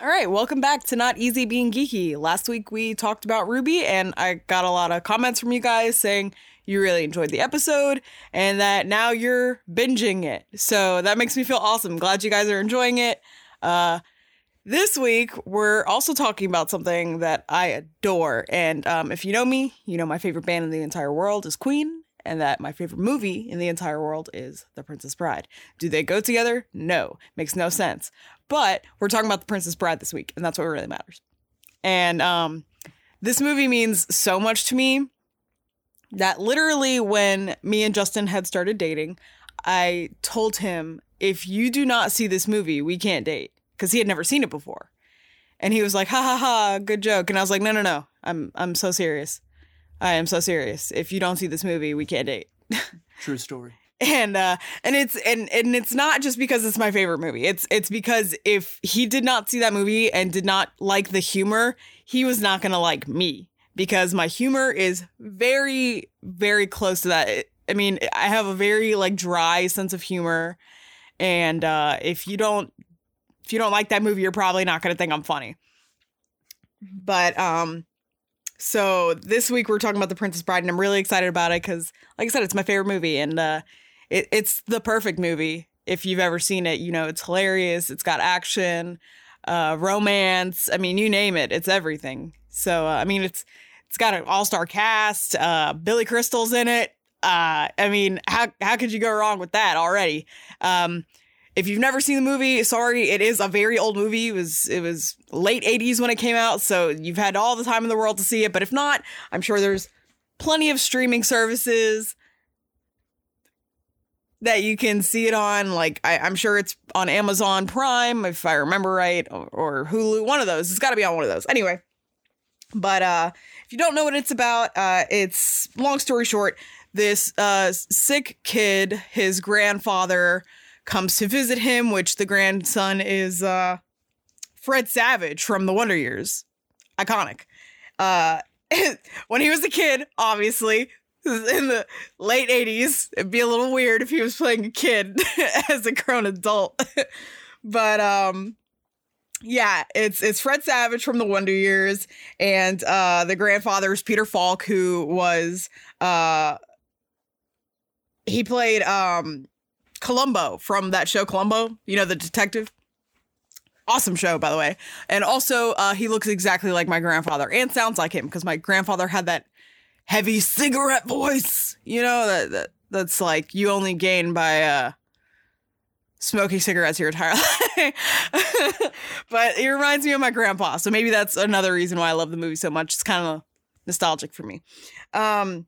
All right, welcome back to Not Easy Being Geeky. Last week we talked about Ruby, and I got a lot of comments from you guys saying you really enjoyed the episode and that now you're binging it. So that makes me feel awesome. Glad you guys are enjoying it. Uh, this week we're also talking about something that I adore, and um, if you know me, you know my favorite band in the entire world is Queen, and that my favorite movie in the entire world is The Princess Bride. Do they go together? No, makes no sense. But we're talking about The Princess Bride this week, and that's what really matters. And um, this movie means so much to me that literally when me and Justin had started dating, I told him, if you do not see this movie, we can't date because he had never seen it before. And he was like, ha ha ha, good joke. And I was like, no, no, no, I'm, I'm so serious. I am so serious. If you don't see this movie, we can't date. True story. and uh and it's and and it's not just because it's my favorite movie. It's it's because if he did not see that movie and did not like the humor, he was not going to like me because my humor is very very close to that. I mean, I have a very like dry sense of humor and uh if you don't if you don't like that movie, you're probably not going to think I'm funny. But um so this week we're talking about The Princess Bride, and I'm really excited about it because, like I said, it's my favorite movie, and uh, it, it's the perfect movie. If you've ever seen it, you know it's hilarious. It's got action, uh, romance. I mean, you name it, it's everything. So uh, I mean, it's it's got an all star cast. Uh, Billy Crystal's in it. Uh, I mean, how how could you go wrong with that already? Um, if you've never seen the movie, sorry, it is a very old movie. It was it was late 80s when it came out, so you've had all the time in the world to see it, but if not, I'm sure there's plenty of streaming services that you can see it on. Like I, am sure it's on Amazon Prime, if I remember right, or, or Hulu, one of those. It's gotta be on one of those. Anyway. But uh if you don't know what it's about, uh it's long story short, this uh sick kid, his grandfather comes to visit him, which the grandson is uh, Fred Savage from the Wonder Years. Iconic. Uh, when he was a kid, obviously, in the late 80s, it'd be a little weird if he was playing a kid as a grown adult. but um yeah, it's it's Fred Savage from the Wonder Years, and uh, the grandfather is Peter Falk, who was uh, he played um Columbo from that show Columbo, you know, the detective. Awesome show, by the way. And also, uh, he looks exactly like my grandfather and sounds like him because my grandfather had that heavy cigarette voice, you know, that, that that's like you only gain by uh, smoking cigarettes your entire life. but it reminds me of my grandpa. So maybe that's another reason why I love the movie so much. It's kind of nostalgic for me. Um,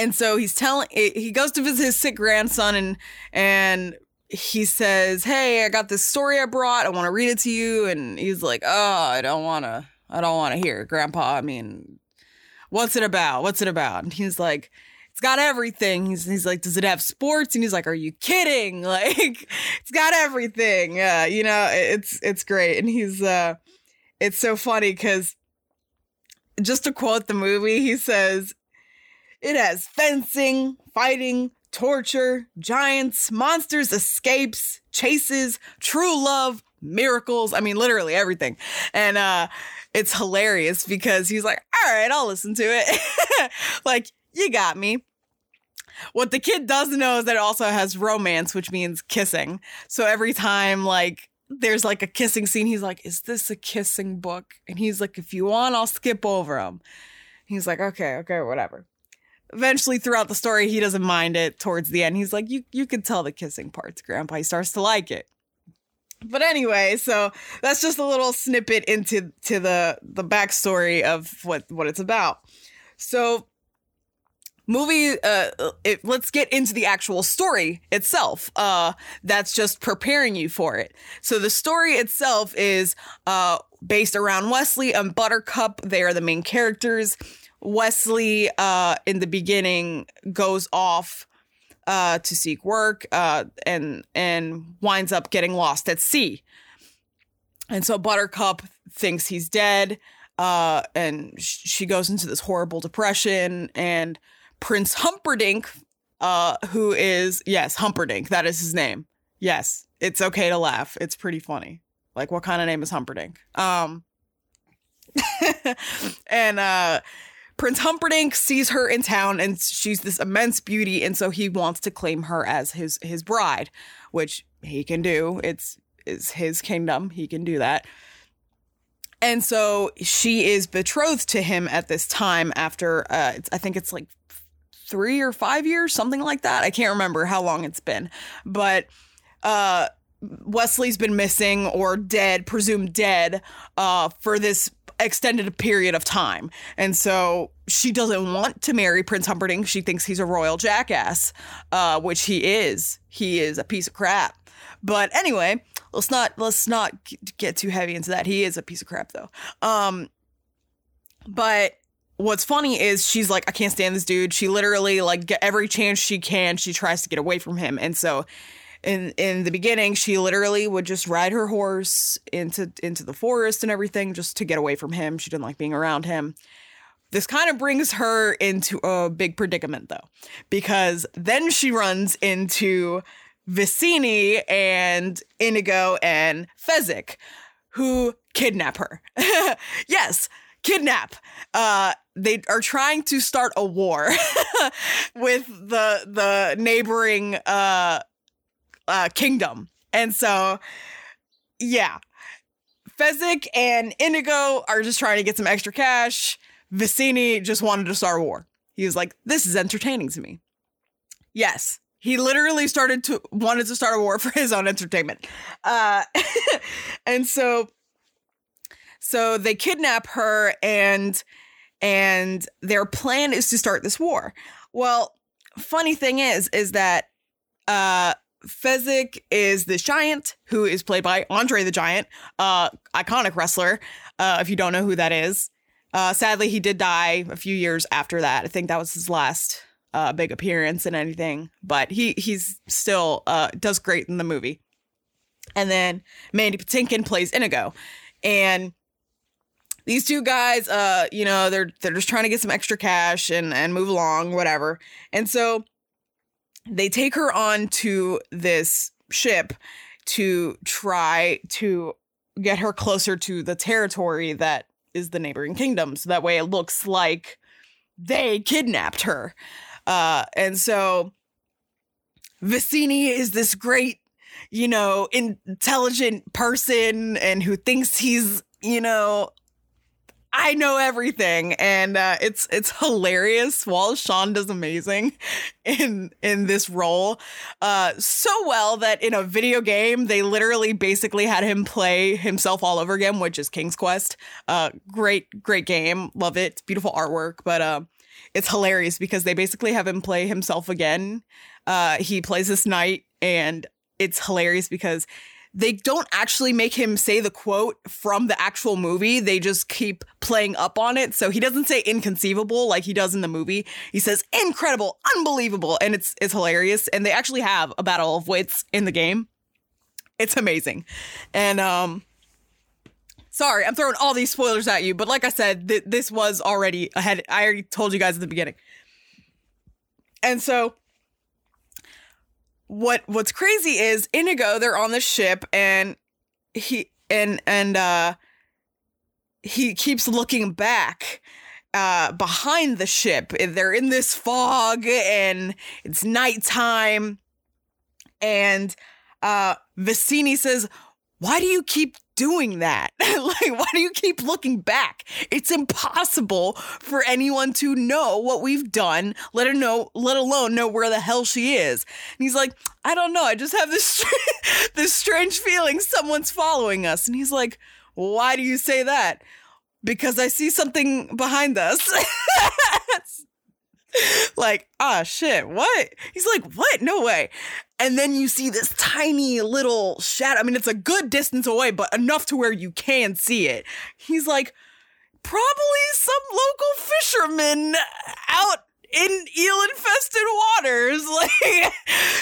and so he's telling he goes to visit his sick grandson and and he says, "Hey, I got this story I brought. I want to read it to you." And he's like, "Oh, I don't want to. I don't want to hear, it, Grandpa. I mean, what's it about? What's it about?" And he's like, "It's got everything." He's he's like, "Does it have sports?" And he's like, "Are you kidding? Like, it's got everything. Yeah, you know, it's it's great." And he's uh, it's so funny because just to quote the movie, he says, it has fencing, fighting, torture, giants, monsters, escapes, chases, true love, miracles. I mean, literally everything. And uh it's hilarious because he's like, all right, I'll listen to it. like, you got me. What the kid doesn't know is that it also has romance, which means kissing. So every time, like, there's like a kissing scene, he's like, is this a kissing book? And he's like, if you want, I'll skip over them. He's like, okay, okay, whatever eventually throughout the story he doesn't mind it towards the end. He's like you you can tell the kissing parts grandpa. He starts to like it. But anyway so that's just a little snippet into to the the backstory of what what it's about. So movie uh it, let's get into the actual story itself. Uh that's just preparing you for it. So the story itself is uh based around westley and buttercup. They are the main characters Westley, uh, in the beginning, goes off uh, to seek work uh, and and winds up getting lost at sea. And so Buttercup thinks he's dead, uh, and sh- she goes into this horrible depression. And Prince Humperdinck, uh, who is yes Humperdinck, that is his name. Yes, it's okay to laugh. It's pretty funny. Like, what kind of name is Humperdinck? Um, and uh, Prince Humperdinck sees her in town, and she's this immense beauty, and so he wants to claim her as his his bride, which he can do. It's is his kingdom. He can do that. And so she is betrothed to him at this time after uh I think it's like 3 or 5 years, something like that. I can't remember how long it's been. But uh Westley's been missing or dead, presumed dead, uh, for this extended a period of time. And so she doesn't want to marry Prince Humperdinck. She thinks he's a royal jackass, uh, which he is. He is a piece of crap. But anyway, let's not let's not get too heavy into that. He is a piece of crap though. Um but what's funny is she's like I can't stand this dude. She literally like get every chance she can, she tries to get away from him. And so in in the beginning she literally would just ride her horse into into the forest and everything just to get away from him. She didn't like being around him. This kind of brings her into a big predicament though because then she runs into Vizzini and Inigo and Fezzik who kidnap her. Yes kidnap. Uh they are trying to start a war with the the neighboring uh uh, kingdom. And so, yeah, Fezzik and Inigo are just trying to get some extra cash. Vizzini just wanted to start a war. He was like, "This is entertaining to me." Yes, he literally started to wanted to start a war for his own entertainment. Uh, and so, so they kidnap her, and and their plan is to start this war. Well, funny thing is, is that uh, Fezzik is this giant who is played by Andre the Giant, uh, iconic wrestler. Uh, if you don't know who that is, uh, sadly he did die a few years after that. I think that was his last uh, big appearance in anything, but he he's still uh, does great in the movie. And then Mandy Patinkin plays Inigo, and these two guys, uh, you know, they're they're just trying to get some extra cash and and move along, whatever. And so they take her on to this ship to try to get her closer to the territory that is the neighboring kingdom. So that way it looks like they kidnapped her. Uh, and so Vizzini is this great, you know, intelligent person and who thinks he's, you know, I know everything, and uh, it's it's hilarious. Wallace Shawn does amazing in in this role, uh, so well that in a video game they literally basically had him play himself all over again, which is King's Quest. Uh, great great game, love it. It's beautiful artwork, but uh, it's hilarious because they basically have him play himself again. Uh, he plays this knight, and it's hilarious because they don't actually make him say the quote from the actual movie. They just keep playing up on it. So he doesn't say inconceivable like he does in the movie. He says incredible, unbelievable, and it's it's hilarious. And they actually have a battle of wits in the game. It's amazing. And um sorry, I'm throwing all these spoilers at you, but like I said, th- this was already ahead. I already told you guys at the beginning. And so what what's crazy is Inigo, they're on the ship and he and and uh he keeps looking back uh behind the ship. They're in this fog and it's nighttime. And uh Vizzini says, Why do you keep doing that? like, why do you keep looking back? It's impossible for anyone to know what we've done, let her know, let alone know where the hell she is. And he's like, I don't know. I just have this this strange feeling someone's following us. And he's like, Why do you say that? Because I see something behind us. like, ah, shit, what? He's like, what? No way. And then you see this tiny little shadow. I mean, it's a good distance away, but enough to where you can see it. He's like, probably some local fisherman out in eel infested waters. Like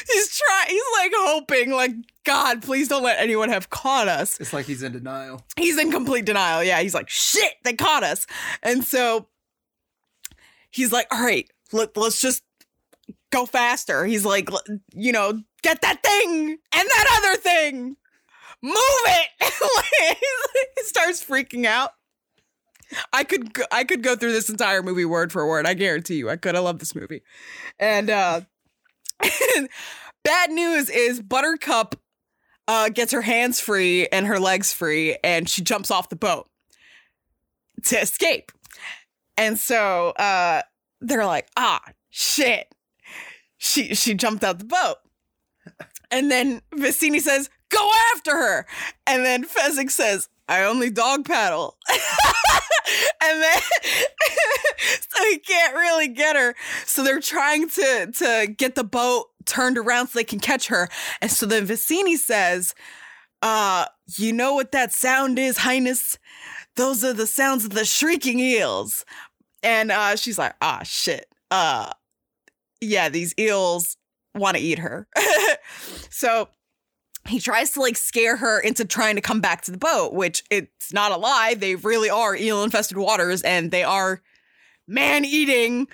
he's trying he's like hoping, like, God, please don't let anyone have caught us. It's like he's in denial. He's in complete denial. Yeah. He's like, shit, they caught us. And so he's like, all right, let, let's just go faster. He's like, you know, get that thing and that other thing. move it. he starts freaking out. I could go, I could go through this entire movie word for word. I guarantee you, I could. I love this movie. And uh bad news is Buttercup uh gets her hands free and her legs free, and she jumps off the boat to escape. And so uh they're like, ah, shit. She she jumped out the boat. And then Vizzini says, go after her. And then Fezzik says, I only dog paddle. and then so he can't really get her. So they're trying to to get the boat turned around so they can catch her. And so then Vizzini says, uh, you know what that sound is, Highness? Those are the sounds of the shrieking eels. And uh she's like, ah shit. Uh yeah, these eels want to eat her. so he tries to like scare her into trying to come back to the boat, which it's not a lie. They really are eel infested waters and they are man eating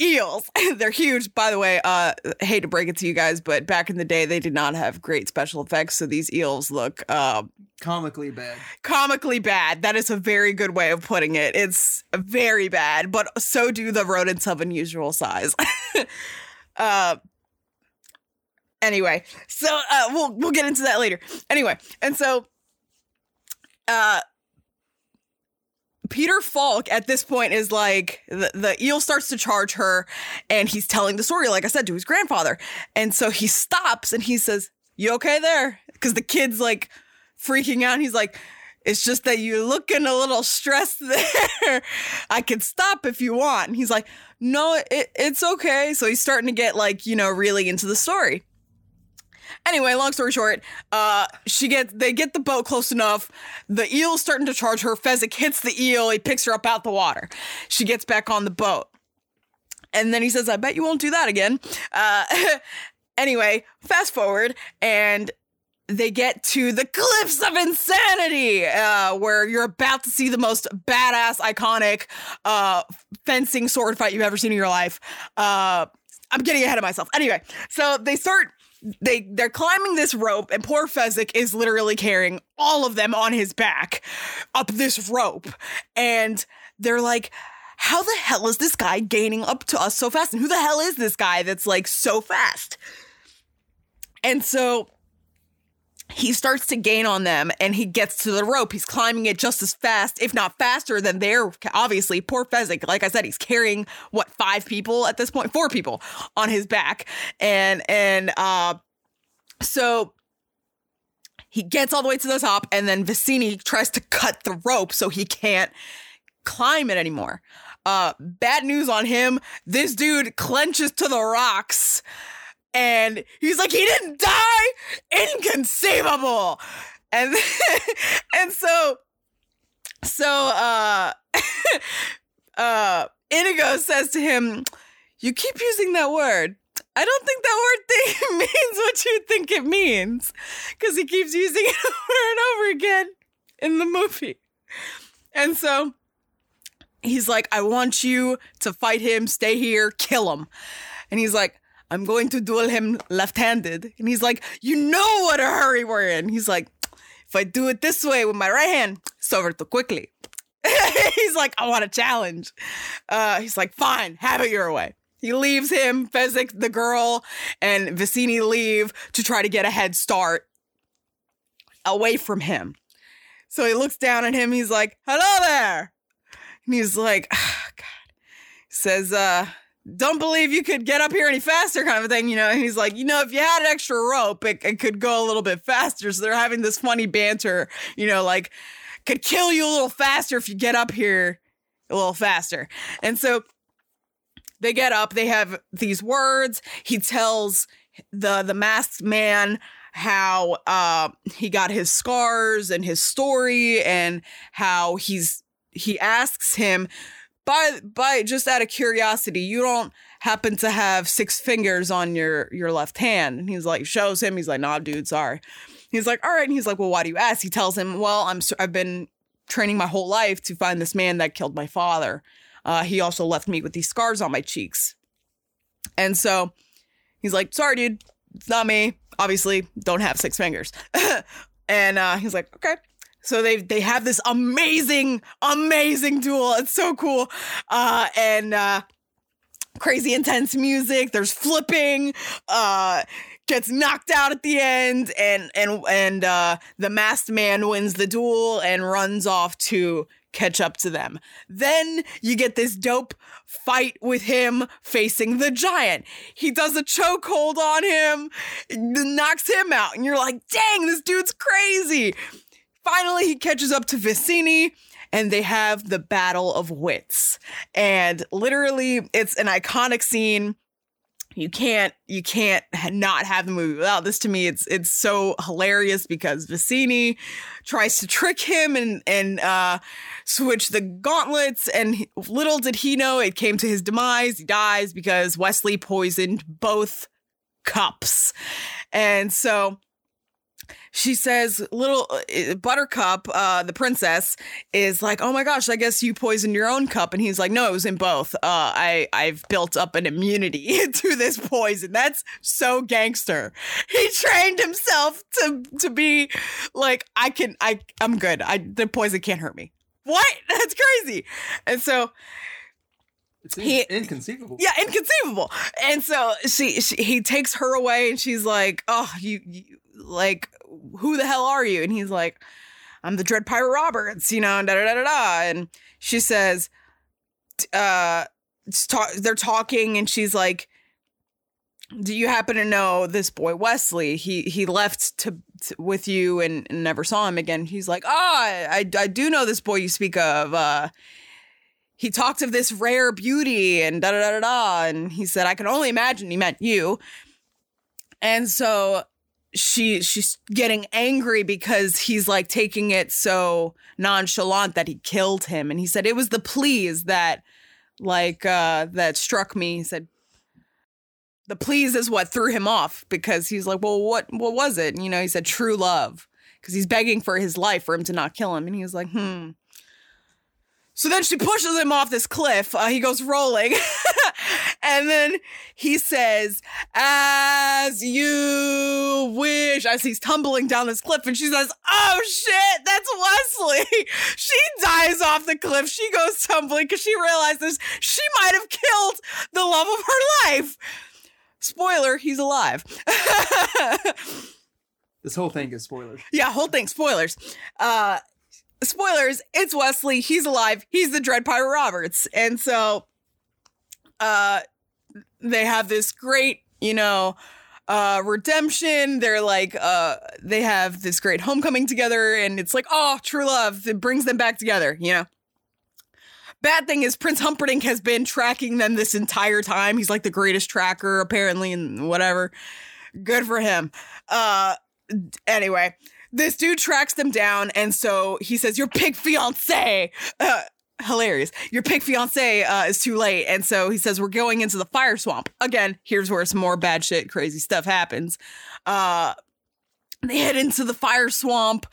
eels. They're huge, by the way. Uh, hate to break it to you guys, but back in the day, they did not have great special effects. So these eels look uh, Comically bad. comically bad. That is a very good way of putting it. It's very bad, but so do the rodents of unusual size. uh, anyway, so uh, we'll we'll get into that later. Anyway, and so uh, Peter Falk at this point is like the, the eel starts to charge her, and he's telling the story, like I said, to his grandfather, and so he stops and he says, "You okay there?" Because the kid's like freaking out. He's like, it's just that you're looking a little stressed there. I can stop if you want. And he's like, no, it, it's okay. So he's starting to get like, you know, really into the story. Anyway, long story short, uh, she gets they get the boat close enough. The eel's starting to charge her. Fezzik hits the eel. He picks her up out the water. She gets back on the boat, and then he says, "I bet you won't do that again." Uh, anyway, fast forward, and they get to the cliffs of insanity uh, where you're about to see the most badass iconic uh, fencing sword fight you've ever seen in your life uh, i'm getting ahead of myself anyway so they start they they're climbing this rope and poor Fezzik is literally carrying all of them on his back up this rope. And they're like how the hell is this guy gaining up to us so fast? And who the hell is this guy that's like so fast? And so he starts to gain on them and he gets to the rope. He's climbing it just as fast, if not faster than they're obviously. Poor Fezzik, like I said, he's carrying what five people at this point, four people on his back. And and uh so he gets all the way to the top, and then Vizzini tries to cut the rope so he can't climb it anymore. Uh bad news on him. This dude clenches to the rocks and he's like, he didn't die, inconceivable. And and so so uh uh Inigo says to him, You keep using that word. I don't think that word thing means what you think it means. Because he keeps using it over and over again in the movie. And so he's like, I want you to fight him, stay here, kill him. And he's like, I'm going to duel him left handed. And he's like, You know what a hurry we're in. He's like, If I do it this way with my right hand, it's over too quickly. he's like, I want a challenge. Uh, he's like, Fine, have it your way. He leaves him, Fezzik, the girl, and Vizzini leave to try to get a head start away from him. So he looks down at him. He's like, Hello there. And he's like, oh, God. He says, uh, don't believe you could get up here any faster kind of thing, you know. And he's like, you know, if you had an extra rope, it, it could go a little bit faster. So they're having this funny banter, you know, like could kill you a little faster if you get up here a little faster. And so they get up, they have these words. He tells the the masked man how uh, he got his scars and his story and how he's he asks him by by just out of curiosity, you don't happen to have six fingers on your your left hand. And he's like, shows him. He's like, nah, dude, sorry. He's like, all right. And he's like, well, why do you ask? He tells him, well, I'm I've been training my whole life to find this man that killed my father. Uh, he also left me with these scars on my cheeks. And so he's like, sorry, dude, it's not me. Obviously, don't have six fingers. And uh, he's like, okay. So they they have this amazing, amazing duel. It's so cool. Uh, and uh, crazy intense music. There's flipping. Uh, gets knocked out at the end, and and and uh, the masked man wins the duel and runs off to catch up to them. Then you get this dope fight with him facing the giant. He does a chokehold on him, knocks him out, and you're like, dang, this dude's crazy. Finally, he catches up to Vizzini and they have the battle of wits. And literally, it's an iconic scene. You can't you can't not have the movie without this. To me, it's it's so hilarious because Vizzini tries to trick him and and uh, switch the gauntlets, and little did he know it came to his demise. He dies because Westley poisoned both cups, and so she says little uh, buttercup uh the princess is like oh my gosh i guess you poisoned your own cup and he's like no it was in both. Uh i i've built up an immunity to this poison. That's so gangster. He trained himself to to be like i can i i'm good. I the poison can't hurt me. What? That's crazy. And so It's in- He- inconceivable. yeah, inconceivable. And so she, she he takes her away, and she's like, "Oh, you, you like who the hell are you?" And he's like, "I'm the Dread Pirate Roberts," you know, and da da da da da. And she says, "Uh, it's ta- they're talking, and she's like." Do you happen to know this boy Westley? He he left to, to with you and, and never saw him again. He's like, oh, I, I I do know this boy you speak of. Uh, he talked of this rare beauty and da da da da da. And he said, I can only imagine he meant you. And so she she's getting angry because he's like taking it so nonchalant that he killed him. And he said it was the please that like uh that struck me. He said the please is what threw him off because he's like, well, what what was it? And, you know, he said true love because he's begging for his life for him to not kill him. And he was like, hmm. So then she pushes him off this cliff. Uh, he goes rolling. and then he says, As you wish, as he's tumbling down this cliff. And she says, Oh shit, that's Westley. she dies off the cliff. She goes tumbling because she realizes she might have killed the love of her life. Spoiler, he's alive. This whole thing is spoilers. Yeah, whole thing, spoilers. Uh spoilers, it's Westley, he's alive, he's the Dread Pirate Roberts. And so uh they have this great, you know, uh redemption. They're like uh they have this great homecoming together and it's like, oh, true love. It brings them back together, you know. Bad thing is Prince Humperdinck has been tracking them this entire time. He's like the greatest tracker apparently and whatever. Good for him. Uh anyway, this dude tracks them down, and so he says, "Your pig fiance." Uh, hilarious. Your pig fiance uh, is too late, and so he says, "We're going into the fire swamp again." Here's where some more bad shit, crazy stuff happens. Uh, they head into the fire swamp.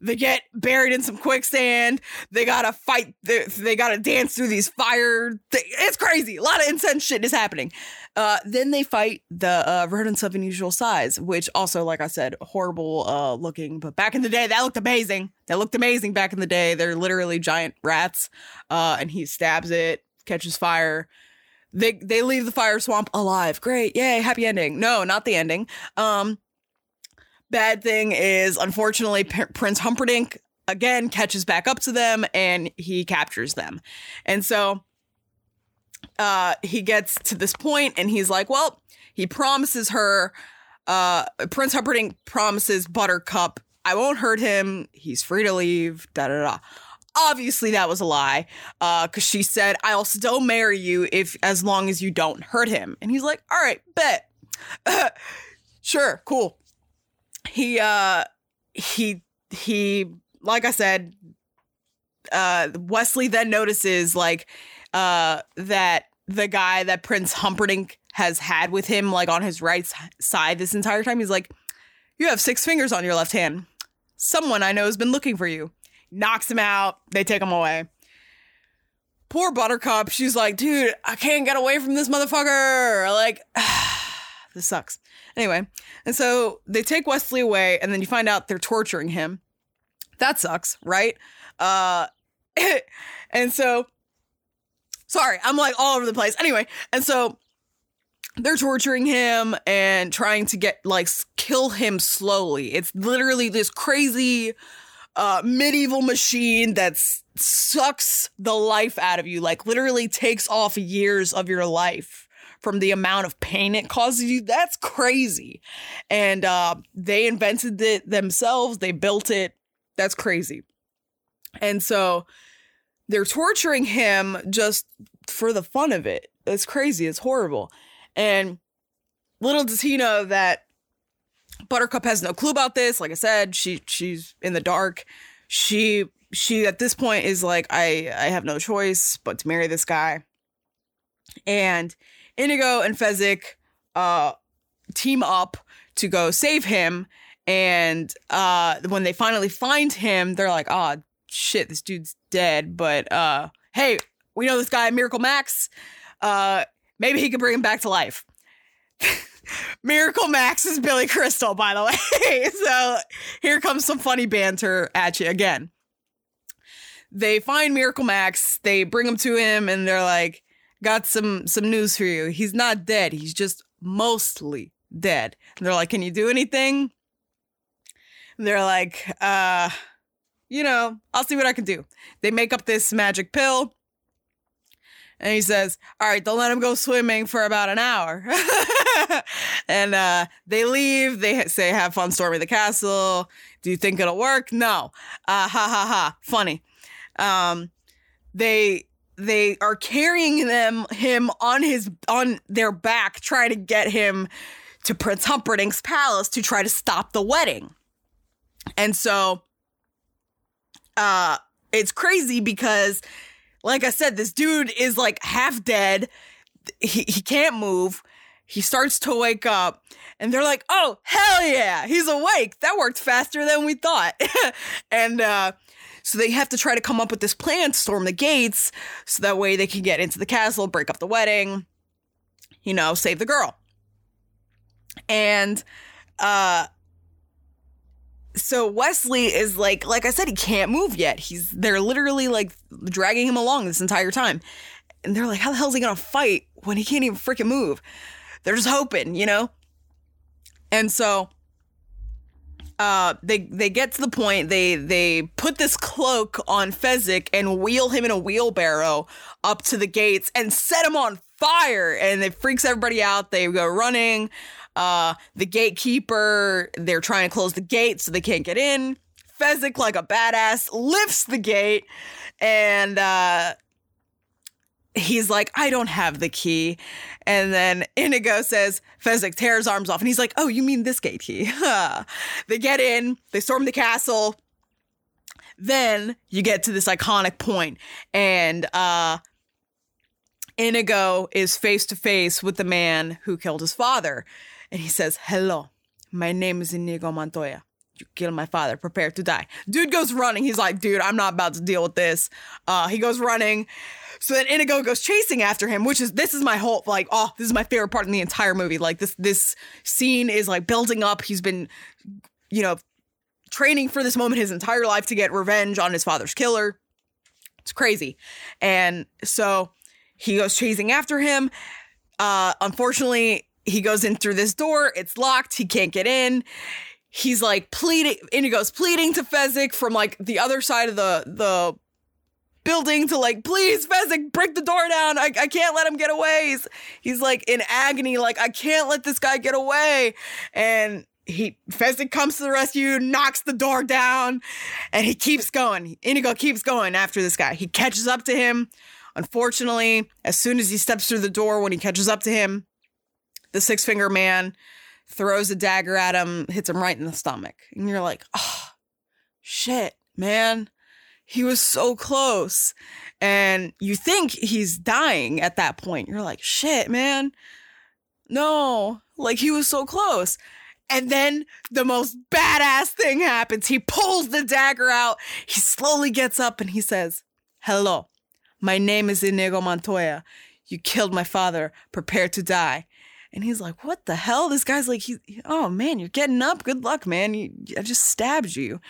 They get buried in some quicksand. They gotta fight. They, they gotta dance through these fire. Th- it's crazy. A lot of intense shit is happening. Uh, then they fight the uh, rodents of unusual size, which also, like I said, horrible uh, looking. But back in the day, that looked amazing. That looked amazing back in the day. They're literally giant rats. Uh, and he stabs it, catches fire. They they leave the fire swamp alive. Great, yay, happy ending. No, not the ending. Um, bad thing is, unfortunately, P- Prince Humperdinck again catches back up to them and he captures them. And so uh he gets to this point and he's like, well, he promises her uh Prince Humperdinck promises Buttercup, I won't hurt him. He's free to leave. Da da da. Obviously that was a lie. Uh cuz she said, "I'll still marry you if as long as you don't hurt him." And he's like, "All right, bet." sure, cool. He uh he he like I said uh Westley then notices like uh that the guy that Prince Humperdinck has had with him like on his right side this entire time he's like you have six fingers on your left hand. Someone I know has been looking for you. Knocks him out. They take him away. Poor Buttercup. She's like dude I can't get away from this motherfucker. Like this sucks. Anyway, and so they take Westley away, and then you find out they're torturing him. That sucks, right? Uh, and so, sorry, I'm like all over the place. Anyway, and so they're torturing him and trying to get like kill him slowly. It's literally this crazy uh medieval machine that sucks the life out of you, like literally takes off years of your life from the amount of pain it causes you. That's crazy. And uh they invented it themselves, they built it. That's crazy. And so they're torturing him just for the fun of it. It's crazy. It's horrible. And little does he know that Buttercup has no clue about this. Like I said, she she's in the dark. She she at this point is like, I I have no choice but to marry this guy. And Inigo and Fezzik uh team up to go save him. And uh when they finally find him, they're like, oh shit, this dude's dead. But uh hey, we know this guy, Miracle Max. Uh maybe he could bring him back to life. Miracle Max is Billy Crystal, by the way. so here comes some funny banter at you again. They find Miracle Max, they bring him to him, and they're like, got some some news for you. He's not dead, he's just mostly dead. And they're like, Can you do anything? And they're like, uh, you know, I'll see what I can do. They make up this magic pill. And he says, All right, don't let him go swimming for about an hour. and uh, they leave. They say, Have fun storming the castle. Do you think it'll work? No. Uh, ha ha ha. Funny. Um, they they are carrying them him on his on their back, trying to get him to Prince Humperdinck's palace to try to stop the wedding. And so uh it's crazy because like I said, this dude is like half dead. He he can't move. He starts to wake up and they're like, "Oh, hell yeah. He's awake. That worked faster than we thought." and uh so they have to try to come up with this plan to storm the gates so that way they can get into the castle, break up the wedding, you know, save the girl. And uh so Westley is like like I said he can't move yet. He's they're literally like dragging him along this entire time. And they're like how the hell is he going to fight when he can't even freaking move? They're just hoping, you know? And so uh they they get to the point they they put this cloak on Fezzik and wheel him in a wheelbarrow up to the gates and set him on fire. And it freaks everybody out. They go running. Uh the gatekeeper they're trying to close the gate so they can't get in. Fezzik like a badass lifts the gate and uh he's like, I don't have the key. And then Inigo says, Fezzik tears arms off. And he's like, Oh, you mean this gate key? they get in, they storm the castle. Then you get to this iconic point, and uh, Inigo is face to face with the man who killed his father. And he says, Hello, my name is Inigo Montoya. You my father. Prepare to die. Dude goes running. He's like, dude, I'm not about to deal with this. Uh, he goes running. So then Inigo goes chasing after him, which is this is my whole like, oh, this is my favorite part in the entire movie. Like this this scene is like building up. He's been, you know, training for this moment his entire life to get revenge on his father's killer. It's crazy. And so he goes chasing after him. Uh, unfortunately, he goes in through this door. It's locked. He can't get in. He's like pleading. Inigo's pleading to Fezzik from like the other side of the the building to like, please, Fezzik, break the door down. I, I can't let him get away. He's, he's like in agony, like, I can't let this guy get away. And he Fezzik comes to the rescue, knocks the door down, and he keeps going. Inigo keeps going after this guy. He catches up to him. Unfortunately, as soon as he steps through the door, when he catches up to him, the six finger man throws a dagger at him, hits him right in the stomach. And you're like, oh, shit, man. He was so close. And you think he's dying at that point. You're like, shit, man. No, like he was so close. And then the most badass thing happens. He pulls the dagger out. He slowly gets up and he says, Hello, my name is Inigo Montoya. You killed my father. Prepare to die. And he's like, "What the hell?" This guy's like, he, "Oh man, you're getting up. Good luck, man. You, I just stabbed you."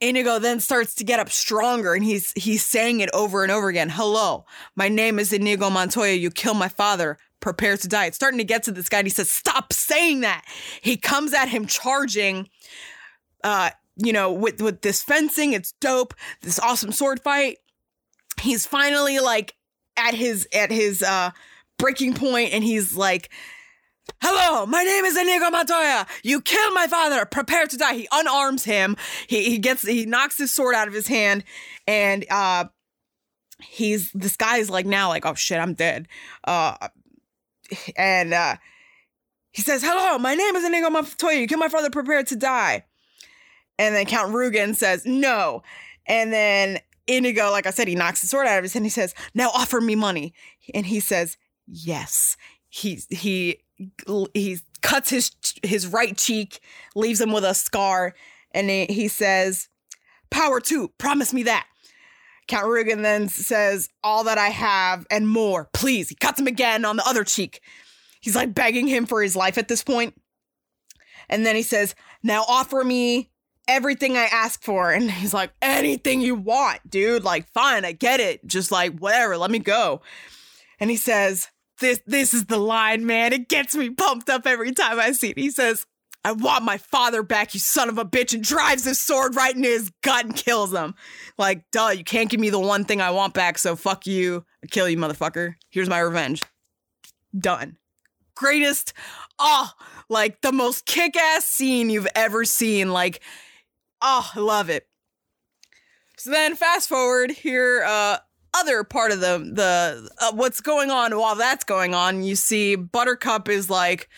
Inigo then starts to get up stronger, and he's he's saying it over and over again. Hello, my name is Inigo Montoya. You killed my father. Prepare to die. It's starting to get to this guy. And he says, "Stop saying that." He comes at him charging. Uh, you know, with with this fencing, it's dope. This awesome sword fight. He's finally like at his at his uh breaking point and he's like Hello, my name is Inigo Montoya. You killed my father. Prepare to die. He unarms him. He he gets he knocks his sword out of his hand, and uh, he's this guy is like now like oh shit I'm dead. Uh, and uh, he says hello, my name is Inigo Montoya. You killed my father. Prepare to die. And then Count Rugen says no, and then Inigo, like I said, he knocks the sword out of his hand. He says, "Now offer me money," and he says, "Yes." He he he cuts his his right cheek, leaves him with a scar, and he, says, "Power two, promise me that." Count Rugen then says, "All that I have and more, please." He cuts him again on the other cheek. He's like begging him for his life at this point. And then he says, "Now offer me everything I ask for." And he's like, "Anything you want, dude. Like, fine, I get it. Just like whatever, let me go." And he says, this this is the line, man. It gets me pumped up every time I see it. He says, I want my father back, you son of a bitch, and drives his sword right into his gut and kills him. Like, duh, you can't give me the one thing I want back, so fuck you. I kill you, motherfucker. Here's my revenge. Done. Greatest, oh, like the most kick ass scene you've ever seen. Like, oh, I love it. So then, fast forward here, uh, other part of the the uh, what's going on while that's going on you see buttercup is like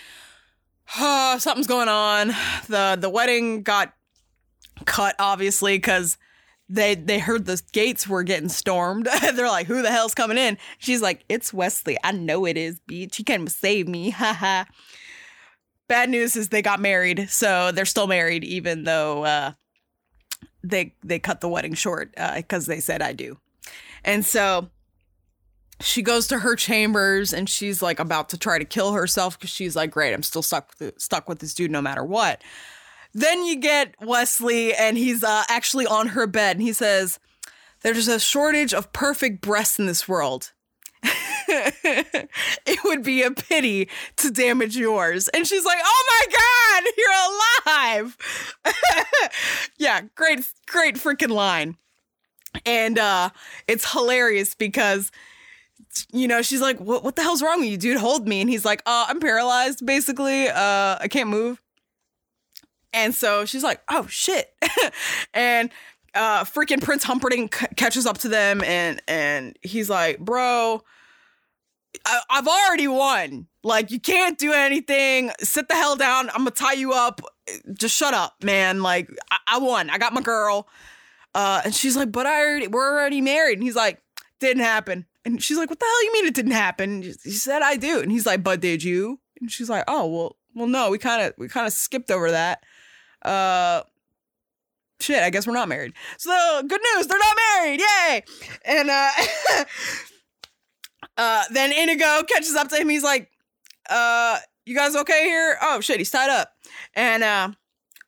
oh, something's going on. The the wedding got cut obviously because they they heard the gates were getting stormed. They're like who the hell's coming in? She's like it's westley. I know it is bitch. He can save me. Haha bad news is they got married so they're still married even though uh they they cut the wedding short because uh, they said i do and so she goes to her chambers and she's like about to try to kill herself because she's like, great, I'm still stuck stuck with this dude no matter what. Then you get Westley and he's uh, actually on her bed and he says, There's a shortage of perfect breasts in this world. it would be a pity to damage yours. And she's like, Oh my God, you're alive. yeah, great, great freaking line and uh it's hilarious because you know she's like what, what the hell's wrong with you? Dude hold me. And he's like uh i'm paralyzed basically. Uh i can't move. And so she's like oh shit. And uh freaking prince humperdinck c- catches up to them and and he's like bro I- i've already won. Like you can't do anything. Sit the hell down. I'm gonna tie you up. Just shut up man. Like I, I won. I got my girl uh, and she's like, but I already, we're already married. And he's like, didn't happen. And she's like, what the hell you mean it didn't happen? he said, I do. And he's like, but did you? And she's like, oh, well, well, no, we kind of, we kind of skipped over that. Uh, shit, I guess we're not married. So good news, they're not married. Yay. And, uh, uh, then Inigo catches up to him. He's like, uh, you guys okay here? Oh shit, he's tied up. And, uh,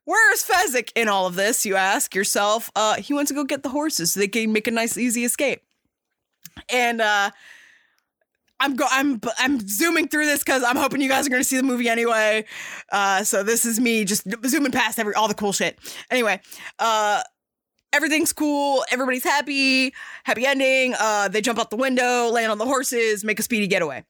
Where's Fezzik in all of this? You ask yourself. Uh, he wants to go get the horses so they can make a nice, easy escape. And uh, I'm go I'm I'm zooming through this because I'm hoping you guys are going to see the movie anyway. Uh, so this is me just zooming past every all the cool shit. Anyway, uh, everything's cool. Everybody's happy. Happy ending. Uh, they jump out the window, land on the horses, make a speedy getaway.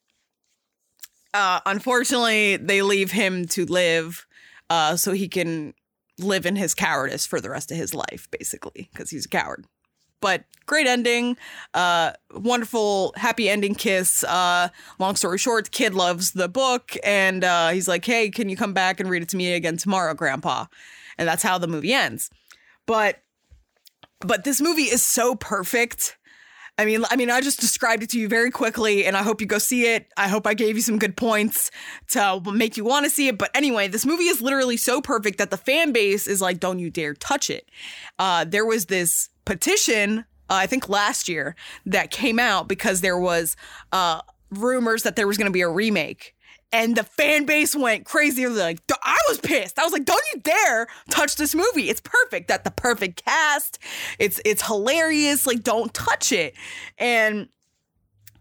Uh, unfortunately, they leave him to live uh, so he can live in his cowardice for the rest of his life, basically, because he's a coward. But great ending, uh, wonderful, happy ending kiss. Uh, long story short, kid loves the book, and uh, he's like, "Hey, can you come back and read it to me again tomorrow, Grandpa?" And that's how the movie ends. But, but this movie is so perfect I mean, I mean, I just described it to you very quickly, and I hope you go see it. I hope I gave you some good points to make you want to see it. But anyway, this movie is literally so perfect that the fan base is like, "Don't you dare touch it." Uh, there was this petition, uh, I think last year, that came out because there was uh, rumors that there was going to be a remake, and the fan base went crazy. Like, I was pissed. I was like, don't you dare touch this movie. It's perfect. That the perfect cast. It's it's hilarious. Like, don't touch it. And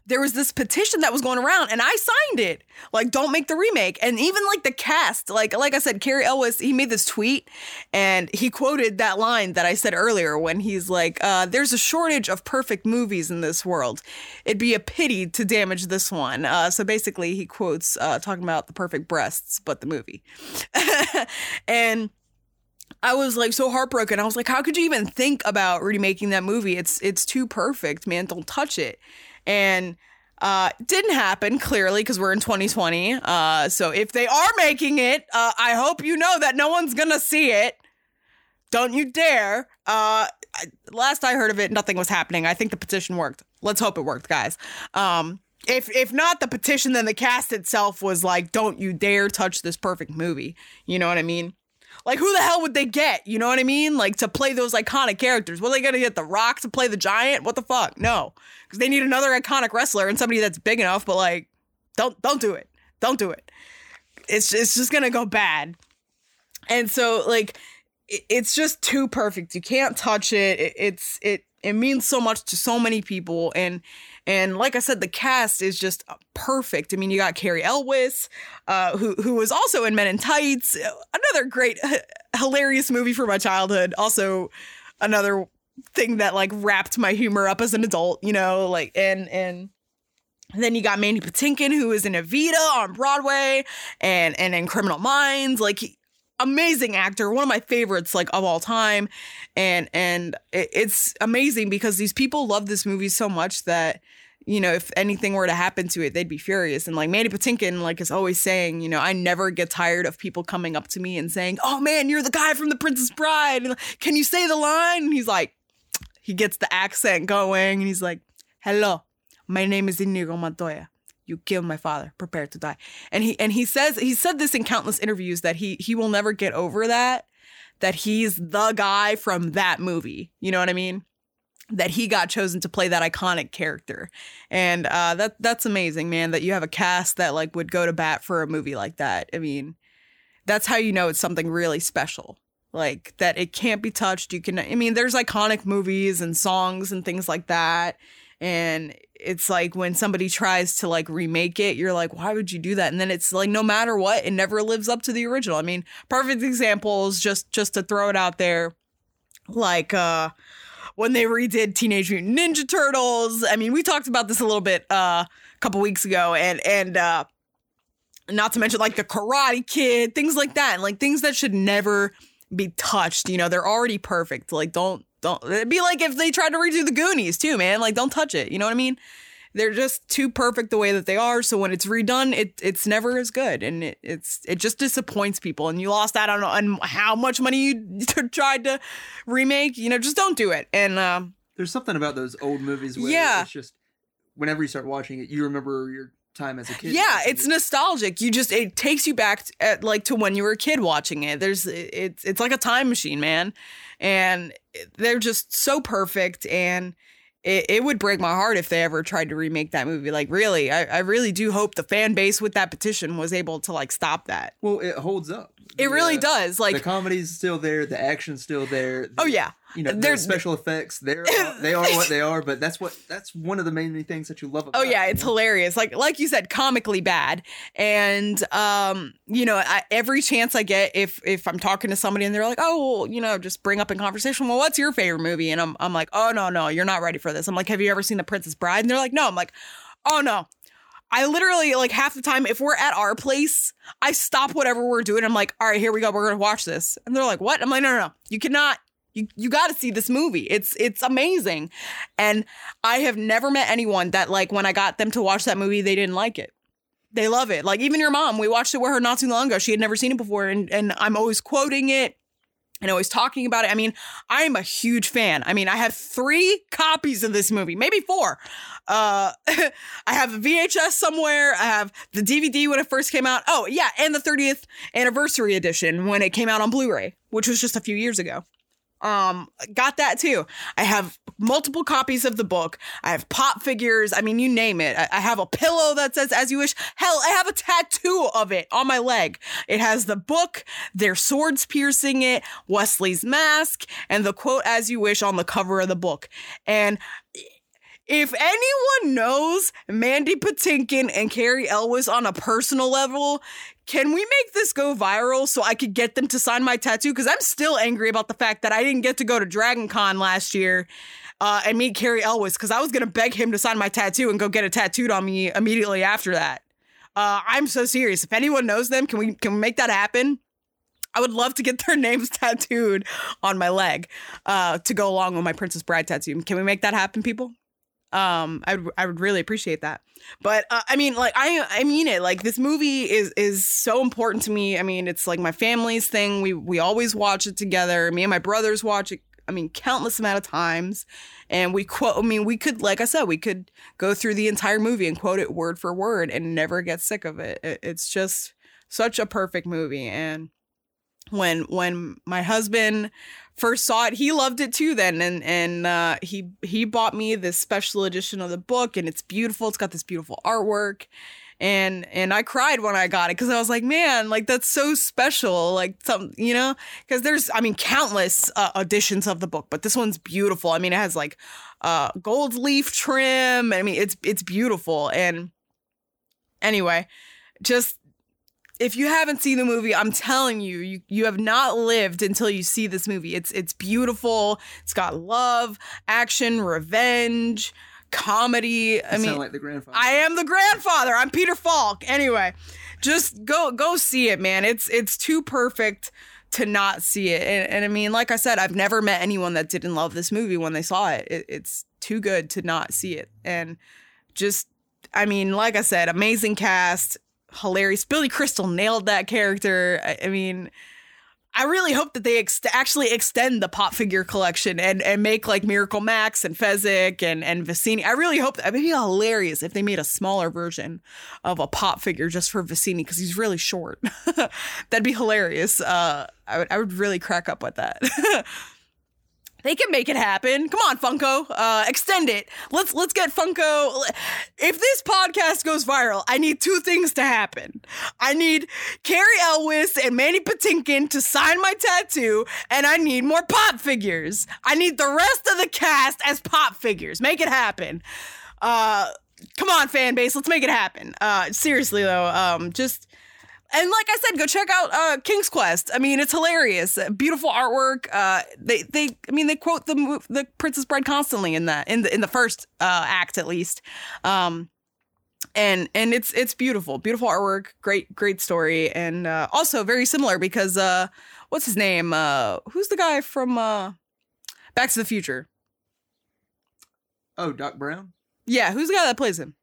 there was this petition that was going around and I signed it. Like, don't make the remake. And even like the cast, like like I said, Cary Elwes, he made this tweet and he quoted that line that I said earlier when he's like, uh, there's a shortage of perfect movies in this world. It'd be a pity to damage this one. Uh, so basically he quotes uh, talking about the perfect breasts, but the movie. and I was like so heartbroken. I was like, how could you even think about remaking that movie? It's it's too perfect, man. Don't touch it. And uh didn't happen clearly because we're in 2020. Uh so if they are making it, uh I hope you know that no one's gonna see it. Don't you dare. Uh last I heard of it, nothing was happening. I think the petition worked. Let's hope it worked, guys. Um if if not the petition, then the cast itself was like, don't you dare touch this perfect movie. You know what I mean? Like, who the hell would they get? You know what I mean? Like, to play those iconic characters. What are they going to get? The Rock to play the Giant? What the fuck? No. Because they need another iconic wrestler and somebody that's big enough, but like, don't don't do it. Don't do it. It's, it's just going to go bad. And so, like, it, it's just too perfect. You can't touch it. it. It's, it, it means so much to so many people. And, and like I said, the cast is just perfect. I mean, you got Cary Elwes, uh, who who was also in Men in Tights, another great, hilarious movie from my childhood. Also, another thing that like wrapped my humor up as an adult. You know, like and and. Then you got Mandy Patinkin, who is in Evita on Broadway, and and in Criminal Minds. Like amazing actor, one of my favorites like of all time, and and it, it's amazing because these people love this movie so much that you know if anything were to happen to it, they'd be furious. And like Mandy Patinkin, like is always saying, you know, I never get tired of people coming up to me and saying, "Oh man, you're the guy from The Princess Bride. Can you say the line?" And he's like, he gets the accent going, and he's like, "Hello, my name is Inigo Montoya." You killed my father. Prepare to die. And he and he says he said this in countless interviews that he he will never get over that that he's the guy from that movie. You know what I mean? That he got chosen to play that iconic character. And uh that that's amazing, man, that you have a cast that like would go to bat for a movie like that. I mean, that's how you know it's something really special. Like that it can't be touched. You can I mean, there's iconic movies and songs and things like that. And it's like when somebody tries to like remake it, you're like, why would you do that? And then it's like no matter what, it never lives up to the original. I mean, perfect examples, just just to throw it out there, like uh when they redid Teenage Mutant Ninja Turtles. I mean, we talked about this a little bit uh a couple weeks ago, and and uh not to mention like the Karate Kid, things like that, and like things that should never be touched. You know, they're already perfect. Like, don't don't. It'd be like if they tried to redo the Goonies too, man. Like, don't touch it. You know what I mean? They're just too perfect the way that they are. So when it's redone, it it's never as good, and it, it's it just disappoints people. And you lost out on on how much money you tried to remake. You know, just don't do it. And um, There's something about those old movies where Yeah. it's just whenever you start watching it, you remember your time as a kid. yeah, it's it. nostalgic. You just it takes you back t- at, like to when you were a kid watching it. There's it's it's like a time machine, man. And they're just so perfect and it, it would break my heart if they ever tried to remake that movie. Like really, I, I really do hope the fan base with that petition was able to like stop that. well, it holds up. It really does. the comedy's still there, the action's still there. the- oh yeah. You know, there's- special effects. They're they are what they are, but that's what that's one of the main things that you love. about Oh yeah, it, it's hilarious. Like like you said, comically bad. And um, you know, I, every chance I get, if if I'm talking to somebody and they're like, oh, well, you know, just bring up in conversation. Well, what's your favorite movie? And I'm I'm like, oh no no, you're not ready for this. I'm like, have you ever seen The Princess Bride? And they're like, no. I'm like, oh no. I literally like half the time if we're at our place, I stop whatever we're doing. I'm like, all right, here we go. We're gonna watch this. And they're like, what? I'm like, no, no, no. You cannot. You you got to see this movie. It's it's amazing. And I have never met anyone that like when I got them to watch that movie, they didn't like it. They love it. Like even your mom, we watched it with her not too long ago. She had never seen it before, and and I'm always quoting it and always talking about it. I mean, I am a huge fan. I mean, I have three copies of this movie, maybe four. Uh, I have a VHS somewhere. I have the DVD when it first came out. Oh yeah, and the 30th anniversary edition when it came out on Blu-ray, which was just a few years ago. Um, got that too. I have multiple copies of the book. I have pop figures. I mean, you name it. I, I, have a pillow that says "As You Wish." Hell, I have a tattoo of it on my leg. It has the book, their swords piercing it, Westley's mask, and the quote "As You Wish" on the cover of the book. And if anyone knows Mandy Patinkin and Cary Elwes on a personal level, can we make this go viral so I could get them to sign my tattoo? Because I'm still angry about the fact that I didn't get to go to Dragon Con last year uh, and meet Cary Elwes because I was going to beg him to sign my tattoo and go get it tattooed on me immediately after that. Uh, I'm so serious. If anyone knows them, can we can we make that happen? I would love to get their names tattooed on my leg uh, to go along with my Princess Bride tattoo. Can we make that happen, people? Um i would i would really appreciate that. But uh, i mean like i i mean it. Like this movie is is so important to me. I mean it's like my family's thing. We we always watch it together. Me and my brothers watch it i mean countless amount of times. And we quote i mean we could like i said we could go through the entire movie and quote it word for word and never get sick of it, it it's just such a perfect movie. And when when my husband first saw it, he loved it too then and and uh, he he bought me this special edition of the book and it's beautiful. It's got this beautiful artwork. And and I cried when I got it cuz I was like, "Man, like that's so special." Like some, you know, cuz there's I mean countless uh, editions of the book, but this one's beautiful. I mean, it has like uh gold leaf trim. I mean, it's it's beautiful and anyway, just if you haven't seen the movie, I'm telling you, you you have not lived until you see this movie. It's it's beautiful. It's got love, action, revenge, comedy. I mean, like the grandfather. I am the grandfather. I'm Peter Falk. Anyway, just go go see it, man. It's it's too perfect to not see it. And, and I mean, like I said, I've never met anyone that didn't love this movie when they saw it. it. It's too good to not see it. And just, I mean, like I said, amazing cast hilarious. Billy Crystal nailed that character. I, I mean, I really hope that they ex- actually extend the pop figure collection and, and make like Miracle Max and Fezzik and, and Vizzini. I really hope that it'd be hilarious if they made a smaller version of a pop figure just for Vizzini because he's really short. That'd be hilarious. Uh, I would I would really crack up with that. They can make it happen. Come on, Funko. Uh, extend it. Let's let's get Funko. If this podcast goes viral, I need two things to happen. I need Cary Elwes and Mandy Patinkin to sign my tattoo, and I need more pop figures. I need the rest of the cast as pop figures. Make it happen. Uh, come on, fan base. Let's make it happen. Uh, seriously though, um, just and like I said, go check out uh, King's Quest. I mean, it's hilarious. Beautiful artwork. Uh, they they I mean they quote the the Princess Bride constantly in that in the in the first uh, act at least. Um, and and it's it's beautiful. Beautiful artwork. Great great story. And uh, also very similar because uh, what's his name? Uh, who's the guy from uh, Back to the Future? Oh, Doc Brown. Yeah, who's the guy that plays him?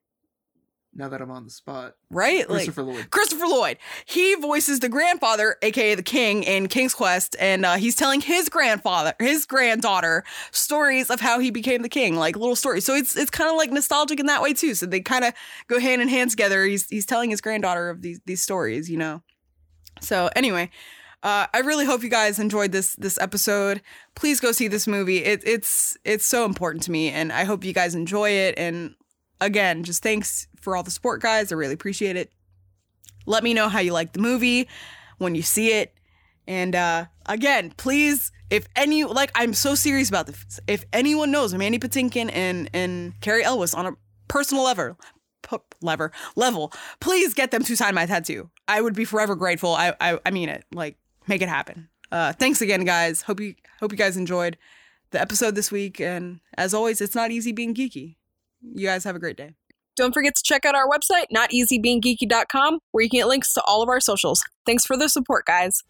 Now that I'm on the spot. Right? Christopher like, Lloyd. Christopher Lloyd. He voices the grandfather, aka the king, in King's Quest, and uh, he's telling his grandfather, his granddaughter, stories of how he became the king, like little stories. So it's it's kind of like nostalgic in that way too. So they kind of go hand in hand together. He's he's telling his granddaughter of these these stories, you know. So anyway. Uh, I really hope you guys enjoyed this this episode. Please go see this movie. It, it's it's so important to me, and I hope you guys enjoy it. And again, just thanks for all the support, guys. I really appreciate it. Let me know how you like the movie when you see it. And uh, again, please, if any, like, I'm so serious about this. If anyone knows Mandy Patinkin and and Cary Elwes on a personal level, lever level, please get them to sign my tattoo. I would be forever grateful. I I, I mean it. Like, make it happen. Uh, thanks again, guys. Hope you hope you guys enjoyed the episode this week. And as always, it's not easy being geeky. You guys have a great day. Don't forget to check out our website, noteasybeinggeeky.com, where you can get links to all of our socials. Thanks for the support, guys.